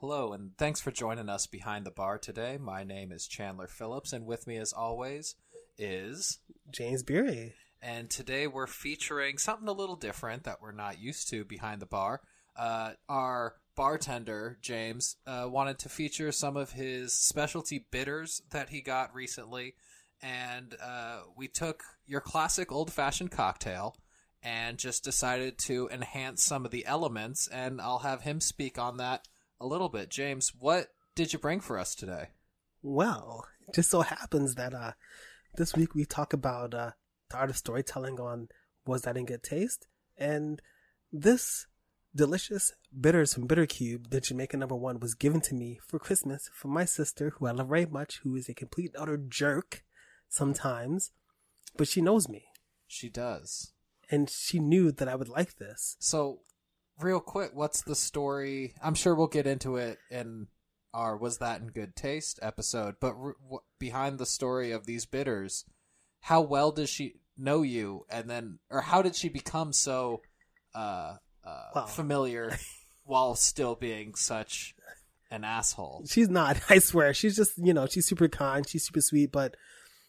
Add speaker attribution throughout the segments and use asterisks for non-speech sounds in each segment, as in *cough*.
Speaker 1: Hello, and thanks for joining us behind the bar today. My name is Chandler Phillips, and with me, as always, is.
Speaker 2: James Beery.
Speaker 1: And today we're featuring something a little different that we're not used to behind the bar. Uh, our bartender, James, uh, wanted to feature some of his specialty bitters that he got recently. And uh, we took your classic old fashioned cocktail and just decided to enhance some of the elements. And I'll have him speak on that a little bit. James, what did you bring for us today?
Speaker 2: Well, it just so happens that uh, this week we talk about uh, the art of storytelling on Was That in Good Taste? And this delicious bitters from Bitter Cube, the Jamaica number one, was given to me for Christmas from my sister, who I love very much, who is a complete utter jerk sometimes, but she knows me.
Speaker 1: She does.
Speaker 2: And she knew that I would like this.
Speaker 1: So, real quick, what's the story? I'm sure we'll get into it in our Was That in Good Taste episode, but w- behind the story of these bitters, how well does she know you? And then, or how did she become so uh, uh,
Speaker 2: Well.
Speaker 1: familiar *laughs* while still being such an asshole?
Speaker 2: She's not, *laughs* I swear. She's just, you know, she's super kind, she's super sweet, but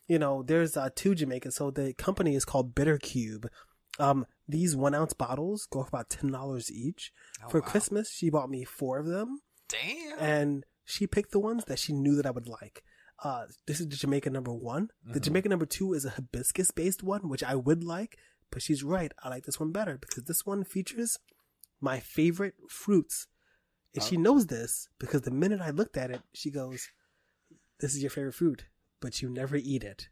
Speaker 2: you know, there's uh, two Jamaicans. So the company is called Bitter Cube. Um, these one ounce bottles go for about ten dollars each.
Speaker 1: Oh,
Speaker 2: for
Speaker 1: wow.
Speaker 2: Christmas, she bought me four of them,
Speaker 1: Damn.
Speaker 2: and she picked the ones that she knew that I would like. Uh, this is the Jamaica number one. The
Speaker 1: Mhm.
Speaker 2: Jamaica number two is a hibiscus based one, which I would like, but she's right. I like this one better because this one features my favorite fruits. And she
Speaker 1: Oh.
Speaker 2: knows this because the minute I looked at it, she goes, This is your favorite fruit, but you never eat it.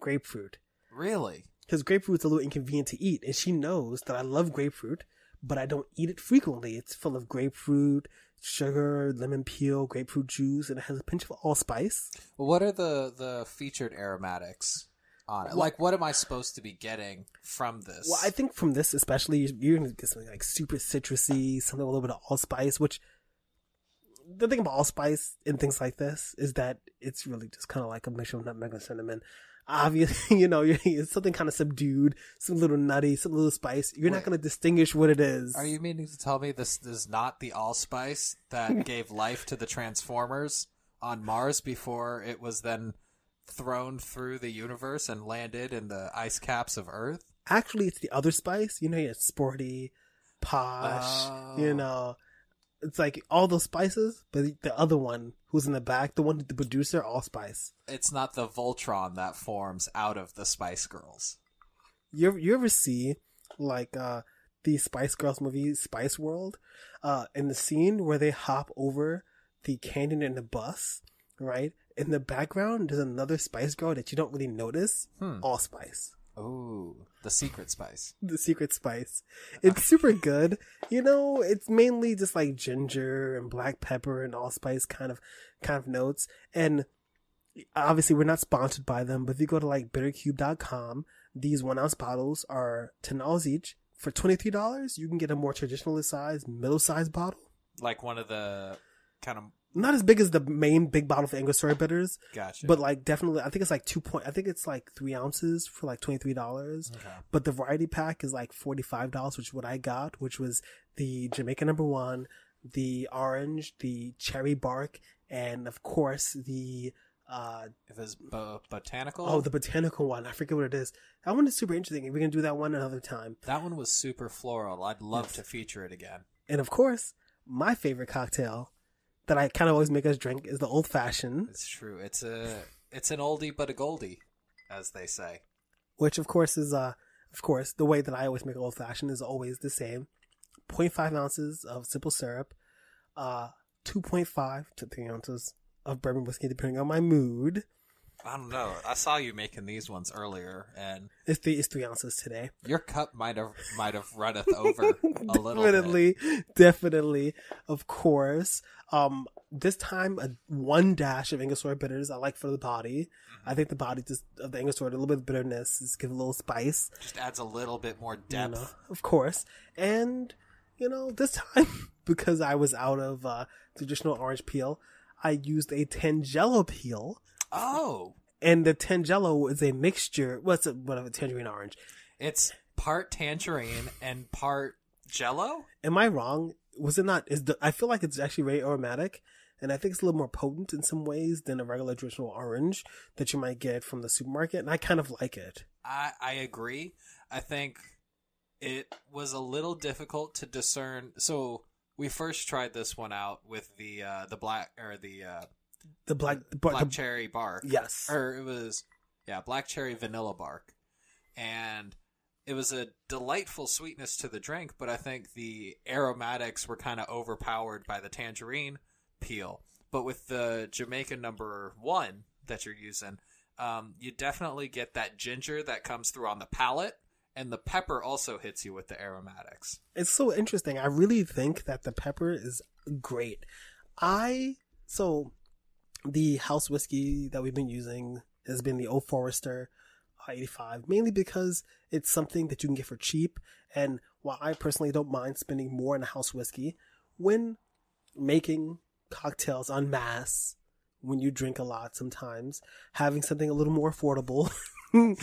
Speaker 2: Grapefruit.
Speaker 1: really?
Speaker 2: Because grapefruit's a little inconvenient to eat, and she knows that I love grapefruit, but I don't eat it frequently. It's full of grapefruit, sugar, lemon peel, grapefruit juice, and it has a pinch of allspice.
Speaker 1: Well, what are the the featured aromatics on it?
Speaker 2: Well-
Speaker 1: like, what am I supposed to be getting from this?
Speaker 2: Well, I think from this especially, you're gonna get something like super citrusy, something a little bit of allspice. Which the thing about allspice and things like this is that it's really just kind of like a mixture of nutmeg and cinnamon. Obviously, *laughs* you know, you're, it's something kind of subdued, some little nutty, some little spice. You're
Speaker 1: Wait.
Speaker 2: not gonna distinguish what it is.
Speaker 1: Are you meaning to tell me this is not the allspice that *laughs* gave life to the Transformers on Mars before it was then thrown through the universe and landed in the ice caps of Earth?
Speaker 2: Actually, it's the other spice. You know, you're sporty, posh.
Speaker 1: Oh.
Speaker 2: You know, it's like all those spices, but the other one who's in the back, the one the producer, allspice.
Speaker 1: It's not the Voltron that forms out of the Spice Girls.
Speaker 2: You ever, you ever see like uh the Spice Girls movie Spice World, uh, in the scene where they hop over the canyon in the bus, right? In the background, there's another Spice Girl that you don't really notice.
Speaker 1: Hmm.
Speaker 2: Allspice.
Speaker 1: Ooh, the secret spice.
Speaker 2: the secret spice. It's super good. You know, it's mainly just like ginger and black pepper and allspice kind of kind of notes. And obviously we're not sponsored by them, but if you go to like bittercube.com, these one ounce bottles are ten dollars each. For twenty three dollars, you can get a more traditional size, middle sized bottle.
Speaker 1: Like one of the kind of
Speaker 2: Not as big as the main big bottle for Angostura bitters,
Speaker 1: gotcha.
Speaker 2: but like definitely, I think it's like two point. I think it's like three ounces for like twenty three dollars.
Speaker 1: okay.
Speaker 2: But the variety pack is like forty five dollars, which is what I got, which was the Jamaica number one, the orange, the cherry bark, and of course the uh
Speaker 1: If it's bo- botanical,
Speaker 2: oh the botanical one. I forget what it is. That one is super interesting. We can do that one another time.
Speaker 1: that one was super floral. I'd love
Speaker 2: Yes.
Speaker 1: to feature it again.
Speaker 2: And of course, my favorite cocktail that I kind of always make us drink is the old fashioned,
Speaker 1: It's true. It's a it's an oldie but a goldie, as they say.
Speaker 2: which of course is uh of course the way that I always make old fashioned is always the same. 0.5 ounces of simple syrup, uh 2.5 to 3 ounces of bourbon whiskey depending on my mood.
Speaker 1: I don't know. I saw you making these ones earlier, and
Speaker 2: It's three it's three ounces today.
Speaker 1: your cup might have might have runneth over *laughs* a little bit.
Speaker 2: definitely, definitely, of course. Um, this time a one dash of Angostura bitters I like for the body.
Speaker 1: Mm-hmm.
Speaker 2: I think the body just of the Angostura, a little bit of bitterness, just give a little spice.
Speaker 1: Just adds a little bit more
Speaker 2: you
Speaker 1: depth.
Speaker 2: know, of course. And you know, this time *laughs* because I was out of uh, traditional orange peel, I used a Tangelo peel.
Speaker 1: Oh,
Speaker 2: And the Tangelo is a mixture. What's it? What of a tangerine orange.
Speaker 1: it's part tangerine and part Jello.
Speaker 2: Am I wrong? was it not? Is the I feel like it's actually very aromatic, and I think it's a little more potent in some ways than a regular traditional orange that you might get from the supermarket, and I kind of like it.
Speaker 1: I I agree. I think it was a little difficult to discern. So we first tried this one out with the uh, the black or the uh,
Speaker 2: The black, the,
Speaker 1: black
Speaker 2: the,
Speaker 1: cherry bark.
Speaker 2: yes,
Speaker 1: or it was yeah black cherry vanilla bark and it was a delightful sweetness to the drink but i think the aromatics were kind of overpowered by the tangerine peel but with the jamaica number one that you're using um, you definitely get that ginger that comes through on the palate and the pepper also hits you with the aromatics
Speaker 2: it's so interesting. I really think that the pepper is great. I so the house whiskey that we've been using has been the Old Forester uh, 85, mainly because it's something that you can get for cheap. And while I personally don't mind spending more on a house whiskey, when making cocktails en masse, when you drink a lot sometimes, having something a little more affordable *laughs*
Speaker 1: you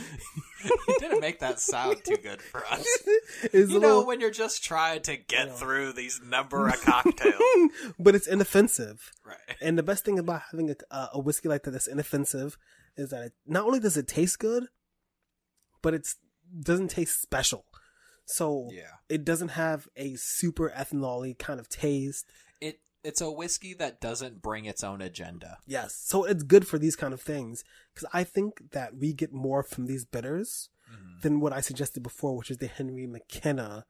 Speaker 1: didn't make that sound too good for us *laughs*
Speaker 2: is
Speaker 1: you know
Speaker 2: little,
Speaker 1: when you're just trying to get
Speaker 2: know.
Speaker 1: through these number of *laughs* cocktails
Speaker 2: but it's inoffensive.
Speaker 1: right
Speaker 2: And the best thing about having a, a, a whiskey like that that's inoffensive is that it, not only does it taste good, but it doesn't taste special. So
Speaker 1: yeah
Speaker 2: it doesn't have a super ethanol kind of taste.
Speaker 1: it it's a whiskey that doesn't bring its own agenda.
Speaker 2: Yes. So it's good for these kind of things because I think that we get more from these bitters mm-hmm. than what I suggested before, which is the Henry McKenna.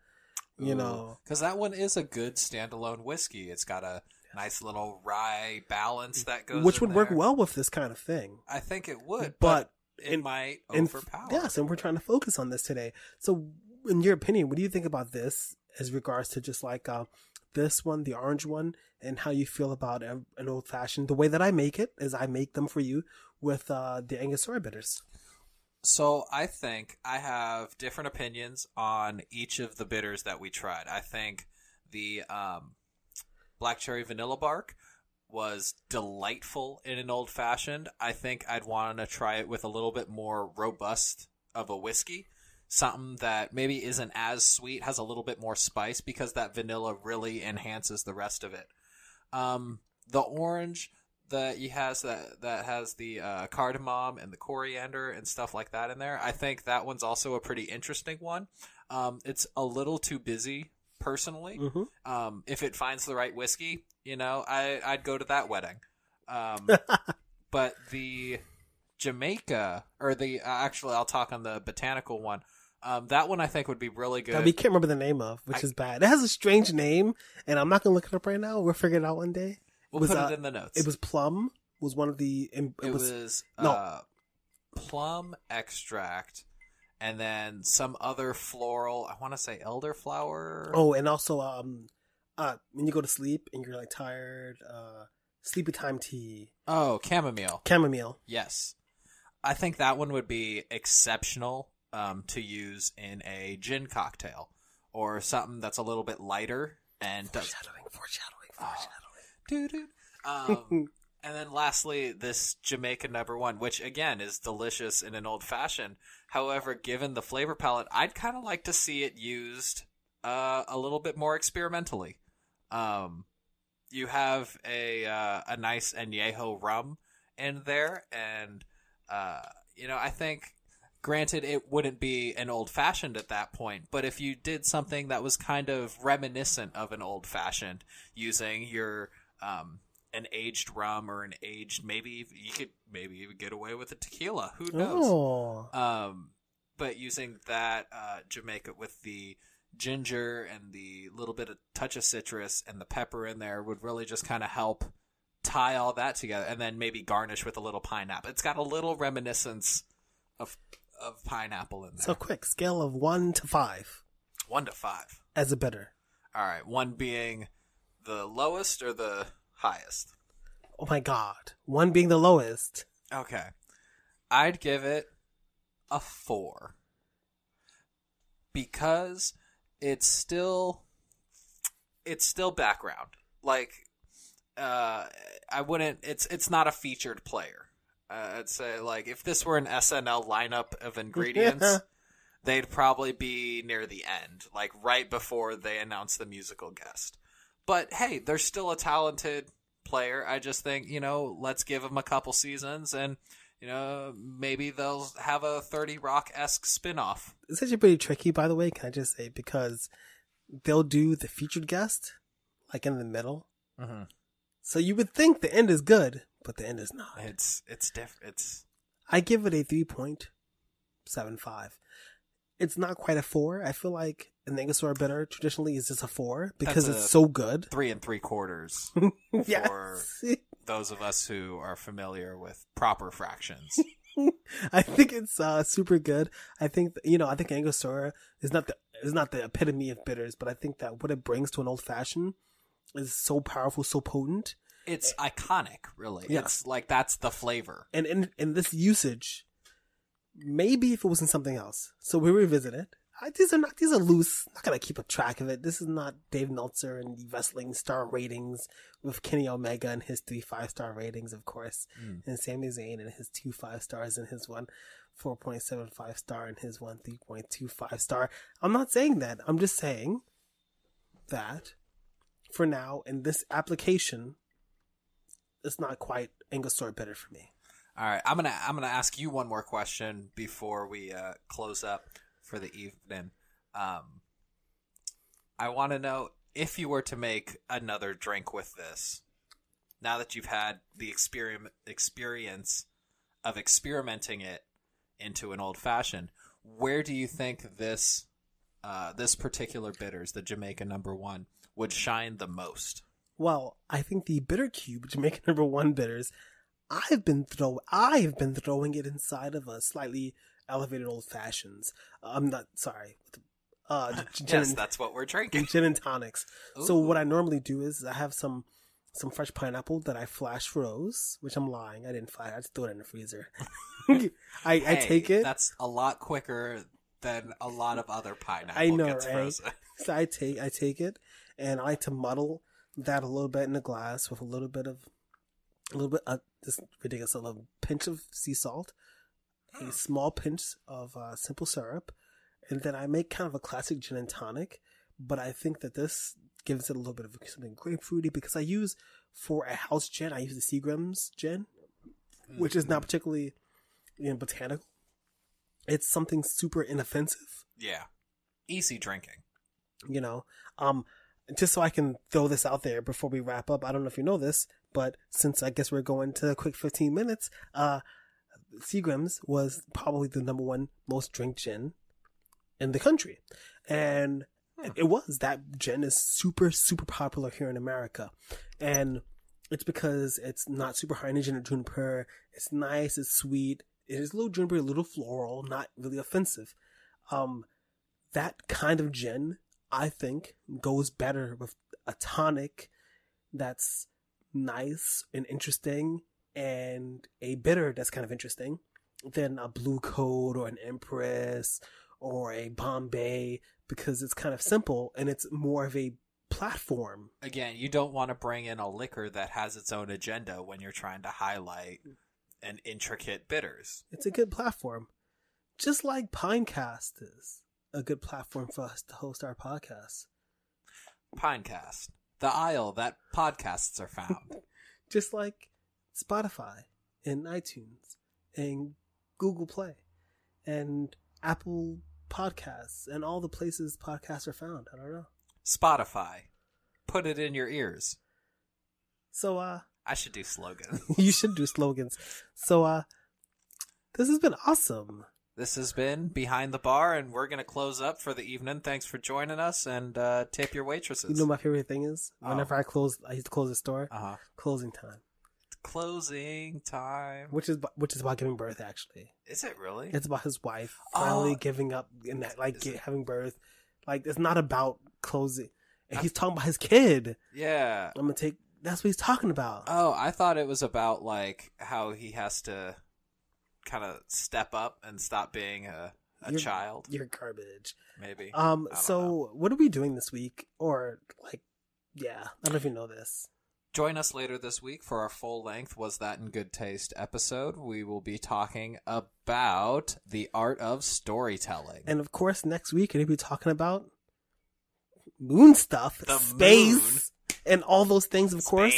Speaker 2: You know,
Speaker 1: because that one is a good standalone whiskey. It's got a nice little rye balance that goes,
Speaker 2: which would work well with this kind of thing.
Speaker 1: I think it would,
Speaker 2: But
Speaker 1: but, it
Speaker 2: in-
Speaker 1: might
Speaker 2: And
Speaker 1: overpower.
Speaker 2: yes, and we're trying to focus on this today. So, in your opinion, what do you think about this as regards to just like uh, this one, the orange one, and how you feel about an old fashioned? The way that I make it is I make them for you with uh, the Angostura bitters.
Speaker 1: So I think I have different opinions on each of the bitters that we tried. I think the um, black cherry vanilla bark was delightful in an old fashioned. I think I'd want to try it with a little bit more robust of a whiskey. Something that maybe isn't as sweet, has a little bit more spice because that vanilla really enhances the rest of it. Um, the orange that he has that that has the uh, cardamom and the coriander and stuff like that in there. I think that one's also a pretty interesting one. Um, it's a little too busy personally.
Speaker 2: hmm
Speaker 1: Um, if it finds the right whiskey, you know, I I'd go to that wedding. Um, *laughs* but the Jamaica or the uh, actually, I'll talk on the botanical one. Um, that one I think would be really good.
Speaker 2: That we can't remember the name of, which
Speaker 1: I-
Speaker 2: is bad. It has a strange name, and I'm not gonna look it up right now. We'll figure it out one day.
Speaker 1: we'll
Speaker 2: was,
Speaker 1: put
Speaker 2: uh,
Speaker 1: it in the notes.
Speaker 2: It was plum. Was one of the. It,
Speaker 1: it
Speaker 2: was,
Speaker 1: was,
Speaker 2: no.
Speaker 1: uh, plum extract and then some other floral i want to say elderflower
Speaker 2: Oh, and also um, uh, when you go to sleep and you're like tired, uh, sleepy time tea,
Speaker 1: oh chamomile
Speaker 2: chamomile.
Speaker 1: yes i think that one would be exceptional um, to use in a gin cocktail or something that's a little bit lighter and does
Speaker 2: Foreshadowing, foreshadowing,
Speaker 1: Doo-doo. Um, *laughs* and then lastly, this Jamaican number one, which again is delicious in an old fashioned. However, given the flavor palette, I'd kind of like to see it used uh, a little bit more experimentally. Um, you have a uh, a nice añejo rum in there, and uh, you know I think. Granted, it wouldn't be an old fashioned at that point, but if you did something that was kind of reminiscent of an old fashioned, using your um, an aged rum or an aged maybe you could maybe even get away with a tequila. Who knows?
Speaker 2: Oh,
Speaker 1: Um, but using that uh, Jamaica with the ginger and the little bit of touch of citrus and the pepper in there would really just kind of help tie all that together, and then maybe garnish with a little pineapple. It's got a little reminiscence of of pineapple in there.
Speaker 2: so quick scale of one to five
Speaker 1: one to five.
Speaker 2: as a bitter.
Speaker 1: All right, one being the lowest or the highest.
Speaker 2: Oh my god, one being the lowest.
Speaker 1: Okay. I'd give it a four. Because it's still it's still background. Like uh I wouldn't it's it's not a featured player. Uh, I'd say like if this were an SNL lineup of ingredients, *laughs* they'd probably be near the end, like right before they announce the musical guest. but hey, they're still a talented player. I just think you know, let's give them a couple seasons, and you know, maybe they'll have a Thirty Rock esque spin off.
Speaker 2: It's actually pretty tricky, by the way. Can I just say because they'll do the featured guest like in the middle,
Speaker 1: Mm-hmm.
Speaker 2: so you would think the end is good, but the end is not.
Speaker 1: It's it's different. It's
Speaker 2: I give it a three point seven five. It's not quite a four. I feel like an Angostura bitter traditionally is just a four because
Speaker 1: That's
Speaker 2: it's so good.
Speaker 1: three and three quarters. *laughs*
Speaker 2: yes.
Speaker 1: Those of us who are familiar with proper fractions. *laughs*
Speaker 2: I think it's uh, super good. I think you know. I think Angostura is not the is not the epitome of bitters, but I think that what it brings to an old fashioned is so powerful, so potent,
Speaker 1: It's iconic, really.
Speaker 2: Yeah.
Speaker 1: It's like that's the flavor.
Speaker 2: and in in this usage, maybe if it was in something else. So we revisit it. I, these are not these are loose. I'm not gonna keep a track of it. This is not Dave Meltzer and the wrestling star ratings with Kenny Omega and his three five star ratings, of course,
Speaker 1: Mm.
Speaker 2: and Sami Zayn and his two five stars and his one four point seven five star and his one three point two five star. I'm not saying that. I'm just saying that for now in this application, it's not quite Angostura bitter for me.
Speaker 1: All right, I'm gonna I'm gonna ask you one more question before we uh, close up for the evening. Um, I want to know if you were to make another drink with this. Now that you've had the experiment experience of experimenting it into an old fashioned, where do you think this uh, this particular bitters, the Jamaica Number One, would shine the most?
Speaker 2: Well, I think the bitter cube, *laughs* Jamaican number one bitters, I've been throw I've been throwing it inside of a slightly elevated old fashions. I'm not sorry. Uh, *laughs* gin,
Speaker 1: yes, that's what we're drinking.
Speaker 2: gin and tonics. So what I normally do is I have some some fresh pineapple that I flash froze, which I'm lying. I didn't flash. I just threw it in the freezer. *laughs* I I take it.
Speaker 1: That's a lot quicker than a lot of other pineapple
Speaker 2: I know,
Speaker 1: gets
Speaker 2: right?
Speaker 1: frozen.
Speaker 2: So I take I take it and I like to muddle that a little bit in a glass with a little bit of a little bit uh, this ridiculous a little pinch of sea salt, a small pinch of uh, simple syrup, and then I make kind of a classic gin and tonic. But I think that this gives it a little bit of something grapefruity because I use for a house gin I use the Seagram's gin, which is not particularly you know, botanical. It's something super inoffensive
Speaker 1: Yeah. Easy drinking.
Speaker 2: you know um just so i can throw this out there before we wrap up i don't know if you know this but since i guess we're going to a quick 15 minutes uh seagram's was probably the number one most drink gin in the country. And it was. That gin is super super popular here in america. And it's because it's not super high in gin or juniper. It's nice it's sweet. It is a little juniper a little floral not really offensive. Um that kind of gin, I think, goes better with a tonic that's nice and interesting and a bitter that's kind of interesting than a blue coat or an empress or a bombay because it's kind of simple and it's more of a platform.
Speaker 1: Again, you don't want to bring in a liquor that has its own agenda when you're trying to highlight mm. an intricate bitters.
Speaker 2: it's a good platform. Just like pinecast is a good platform for us to host our podcast
Speaker 1: Pinecast, the aisle that podcasts are found. *laughs*
Speaker 2: just like Spotify and iTunes and Google Play and Apple Podcasts and all the places podcasts are found. I don't know.
Speaker 1: Spotify, put it in your ears.
Speaker 2: So uh
Speaker 1: I should do slogans. *laughs*
Speaker 2: you should do slogans. So uh this has been awesome.
Speaker 1: This has been Behind the Bar, and we're going to close up for the evening. Thanks for joining us, and uh, tip your waitresses.
Speaker 2: You know my favorite thing is
Speaker 1: Oh.
Speaker 2: whenever I close I used to close the store,
Speaker 1: uh-huh.
Speaker 2: closing time.
Speaker 1: Closing time.
Speaker 2: Which is which is about giving birth actually.
Speaker 1: Is it really?
Speaker 2: It's about his wife finally
Speaker 1: Oh.
Speaker 2: giving up and that like get, having birth. Like it's not about closing. And he's talking about his kid.
Speaker 1: yeah.
Speaker 2: I'm gonna take. That's what he's talking about.
Speaker 1: Oh, I thought it was about like how he has to kind of step up and stop being a, a
Speaker 2: You're-
Speaker 1: child.
Speaker 2: You're garbage.
Speaker 1: Maybe.
Speaker 2: Um. So what are we doing this week? Or like, yeah, I don't know if you know this.
Speaker 1: Join us later this week for our full length Was That in Good Taste episode. We will be talking about the art of storytelling.
Speaker 2: And of course, next week we'll be talking about moon stuff,
Speaker 1: The
Speaker 2: space, and all those things, of course,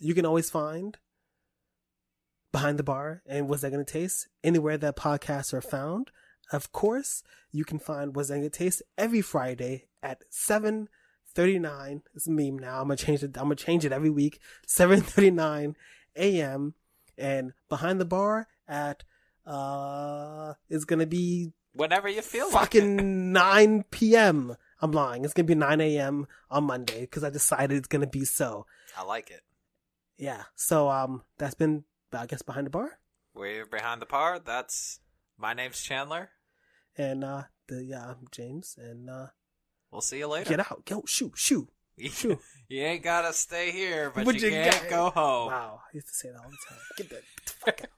Speaker 2: you can always find behind the bar and what's that gonna taste anywhere that podcasts are found. Of course, you can find what's that gonna taste every Friday at seven thirty nine. It's a meme now. I'm gonna change it. I'm gonna change it every week. Seven thirty nine a.m. and behind the bar at uh is gonna be
Speaker 1: Whenever you feel like
Speaker 2: fucking *laughs* 9 p.m. I'm lying. It's gonna be 9 a.m. on Monday because I decided it's gonna be so.
Speaker 1: I like it.
Speaker 2: Yeah. So um, that's been I guess behind the bar,
Speaker 1: We're behind the bar. That's my name's Chandler.
Speaker 2: and uh, the uh, James and uh,
Speaker 1: We'll see you later.
Speaker 2: get out, go shoot, shoot. *laughs* Shoot.
Speaker 1: you ain't gotta stay here, but,
Speaker 2: But
Speaker 1: you,
Speaker 2: you
Speaker 1: can't
Speaker 2: got-
Speaker 1: go home.
Speaker 2: Wow, I used to say that all the time. Get the, get the fuck out.